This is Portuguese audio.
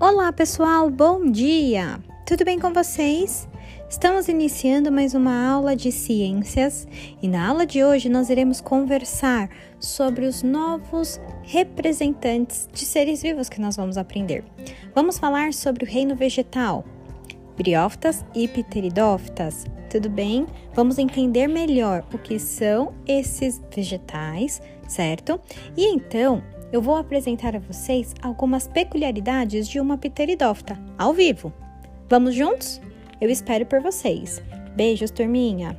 Olá, pessoal, bom dia! Tudo bem com vocês? Estamos iniciando mais uma aula de ciências e na aula de hoje nós iremos conversar sobre os novos representantes de seres vivos que nós vamos aprender. Vamos falar sobre o reino vegetal, briófitas e pteridófitas. Tudo bem? Vamos entender melhor o que são esses vegetais, certo? E então, eu vou apresentar a vocês algumas peculiaridades de uma pteridófita ao vivo. Vamos juntos? Eu espero por vocês. Beijos, turminha!